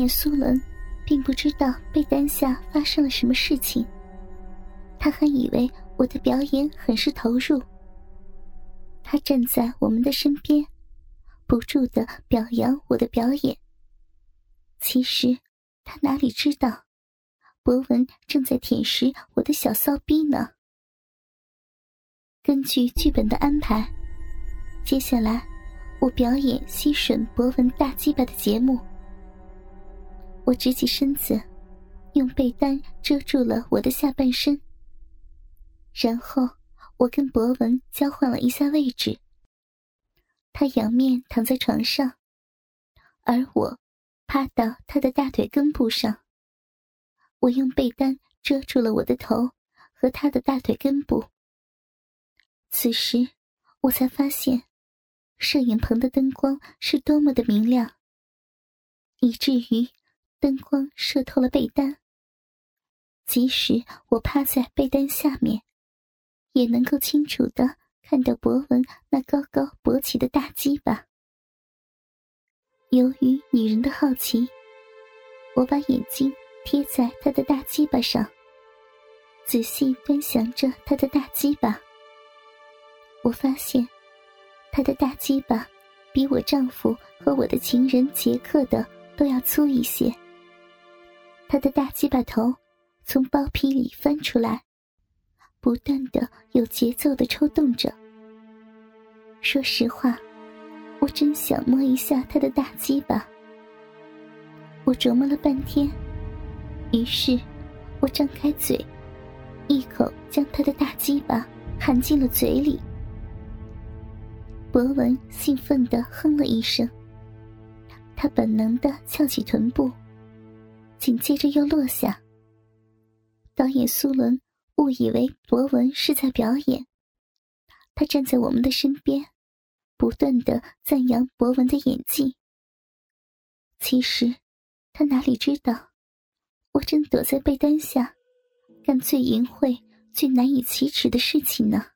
眼苏伦并不知道被单下发生了什么事情，他还以为我的表演很是投入。他站在我们的身边，不住的表扬我的表演。其实他哪里知道，博文正在舔舐我的小骚逼呢。根据剧本的安排，接下来我表演吸吮博文大鸡巴的节目。我直起身子，用被单遮住了我的下半身。然后我跟博文交换了一下位置。他仰面躺在床上，而我趴到他的大腿根部上。我用被单遮住了我的头和他的大腿根部。此时，我才发现，摄影棚的灯光是多么的明亮，以至于。灯光射透了被单，即使我趴在被单下面，也能够清楚的看到博文那高高勃起的大鸡巴。由于女人的好奇，我把眼睛贴在他的大鸡巴上，仔细端详着他的大鸡巴。我发现，他的大鸡巴比我丈夫和我的情人杰克的都要粗一些。他的大鸡巴头从包皮里翻出来，不断的有节奏的抽动着。说实话，我真想摸一下他的大鸡巴。我琢磨了半天，于是，我张开嘴，一口将他的大鸡巴含进了嘴里。博文兴奋的哼了一声，他本能的翘起臀部。紧接着又落下。导演苏伦误以为博文是在表演，他站在我们的身边，不断的赞扬博文的演技。其实，他哪里知道，我正躲在被单下，干最淫秽、最难以启齿的事情呢。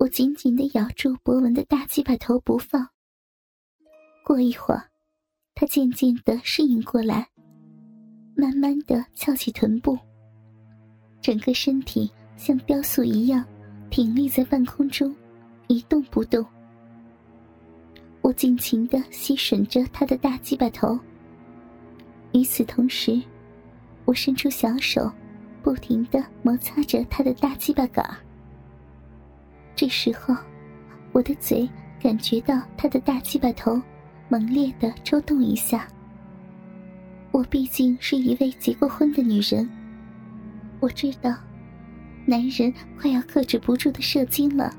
我紧紧的咬住博文的大鸡巴头不放。过一会儿，他渐渐的适应过来。慢慢的翘起臀部，整个身体像雕塑一样挺立在半空中，一动不动。我尽情的吸吮着他的大鸡巴头。与此同时，我伸出小手，不停的摩擦着他的大鸡巴杆。这时候，我的嘴感觉到他的大鸡巴头猛烈的抽动一下。我毕竟是一位结过婚的女人，我知道，男人快要克制不住的射精了。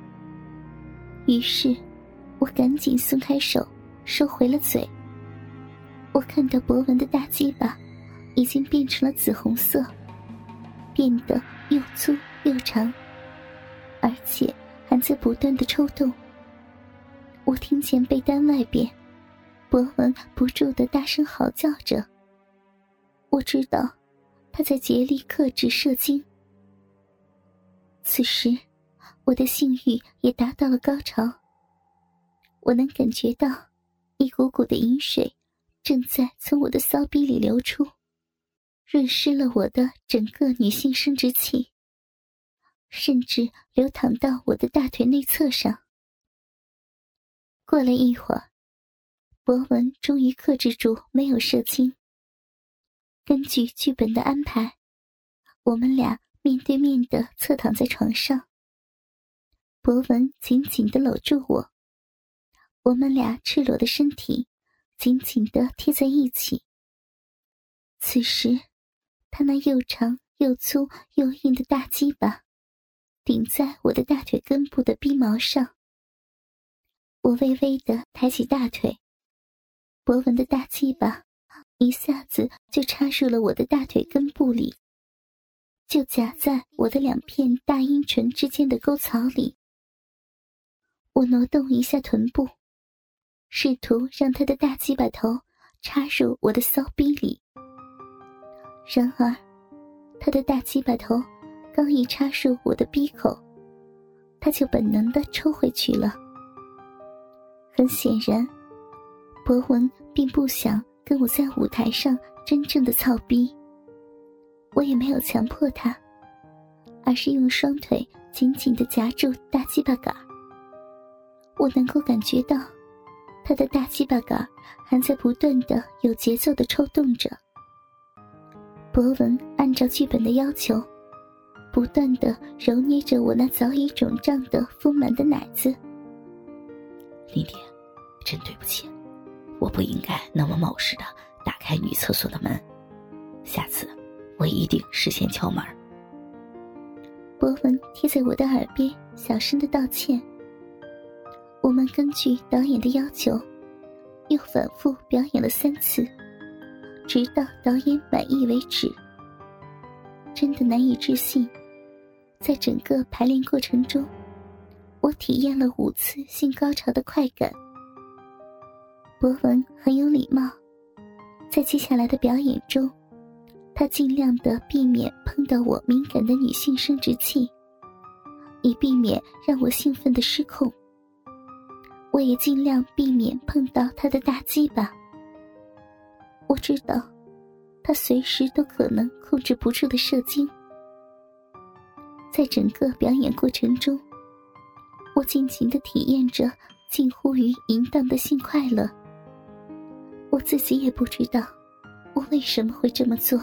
于是，我赶紧松开手，收回了嘴。我看到博文的大鸡巴已经变成了紫红色，变得又粗又长，而且还在不断的抽动。我听见被单外边，博文不住的大声嚎叫着。我知道，他在竭力克制射精。此时，我的性欲也达到了高潮。我能感觉到，一股股的饮水正在从我的骚逼里流出，润湿了我的整个女性生殖器，甚至流淌到我的大腿内侧上。过了一会儿，博文终于克制住没有射精。根据剧本的安排，我们俩面对面的侧躺在床上。博文紧紧的搂住我，我们俩赤裸的身体紧紧的贴在一起。此时，他那又长又粗又硬的大鸡巴顶在我的大腿根部的逼毛上。我微微的抬起大腿，博文的大鸡巴。一下子就插入了我的大腿根部里，就夹在我的两片大阴唇之间的沟槽里。我挪动一下臀部，试图让他的大鸡巴头插入我的骚逼里。然而，他的大鸡巴头刚一插入我的逼口，他就本能的抽回去了。很显然，博文并不想。跟我在舞台上真正的操逼。我也没有强迫他，而是用双腿紧紧的夹住大鸡巴杆。我能够感觉到，他的大鸡巴杆还在不断的有节奏的抽动着。博文按照剧本的要求，不断的揉捏着我那早已肿胀的丰满的奶子。林蝶，真对不起，我不应该那么冒失的打开女厕所的门，下次。我一定事先敲门。博文贴在我的耳边，小声的道歉。我们根据导演的要求，又反复表演了三次，直到导演满意为止。真的难以置信，在整个排练过程中，我体验了五次性高潮的快感。博文很有礼貌，在接下来的表演中。他尽量的避免碰到我敏感的女性生殖器，以避免让我兴奋的失控。我也尽量避免碰到他的大鸡巴。我知道，他随时都可能控制不住的射精。在整个表演过程中，我尽情的体验着近乎于淫荡的性快乐。我自己也不知道，我为什么会这么做。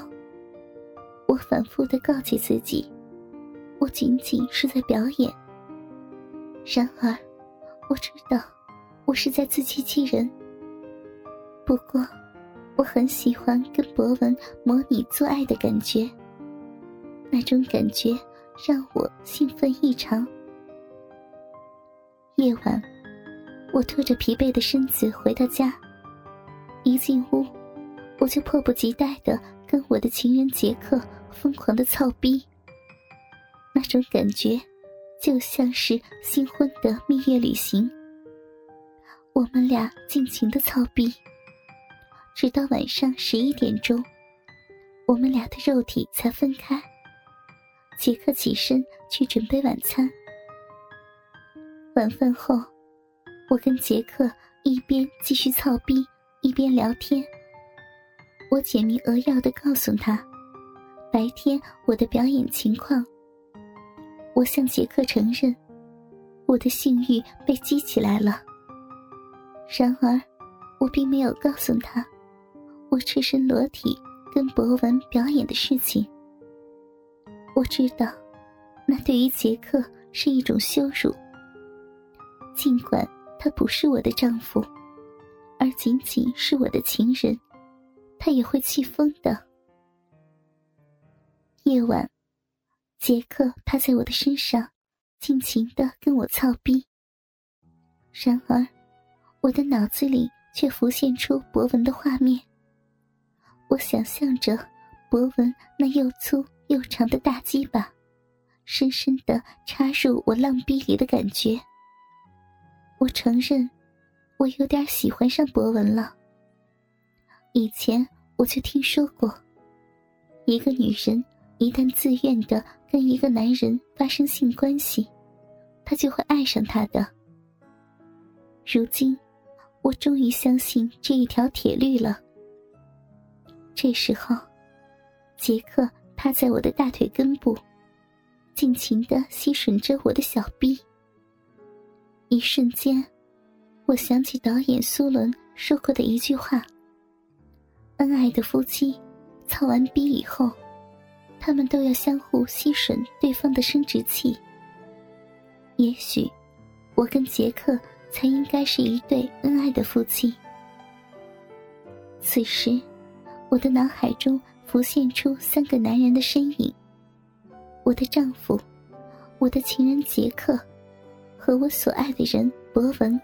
我反复的告诫自己，我仅仅是在表演。然而，我知道我是在自欺欺人。不过，我很喜欢跟博文模拟做爱的感觉，那种感觉让我兴奋异常。夜晚，我拖着疲惫的身子回到家，进屋，我就迫不及待的跟我的情人杰克。疯狂的操逼，那种感觉就像是新婚的蜜月旅行。我们俩尽情的操逼，直到晚上十一点钟，我们俩的肉体才分开。杰克起身去准备晚餐。晚饭后，我跟杰克一边继续操逼，一边聊天。我简明扼要的告诉他。白天我的表演情况，我向杰克承认，我的性欲被激起来了。然而，我并没有告诉他，我赤身裸体跟博文表演的事情。我知道，那对于杰克是一种羞辱。尽管他不是我的丈夫，而仅仅是我的情人，他也会气疯的。夜晚，杰克趴在我的身上，尽情的跟我操逼。然而，我的脑子里却浮现出博文的画面。我想象着博文那又粗又长的大鸡巴，深深的插入我浪逼里的感觉。我承认，我有点喜欢上博文了。以前我就听说过，一个女人。一旦自愿的跟一个男人发生性关系，他就会爱上他的。如今，我终于相信这一条铁律了。这时候，杰克趴在我的大腿根部，尽情的吸吮着我的小臂。一瞬间，我想起导演苏伦说过的一句话：“恩爱的夫妻，操完逼以后。”他们都要相互吸吮对方的生殖器。也许，我跟杰克才应该是一对恩爱的夫妻。此时，我的脑海中浮现出三个男人的身影：我的丈夫，我的情人杰克，和我所爱的人博文。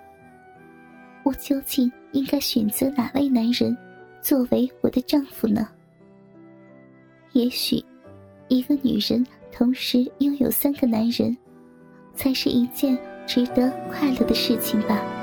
我究竟应该选择哪位男人作为我的丈夫呢？也许。一个女人同时拥有三个男人，才是一件值得快乐的事情吧。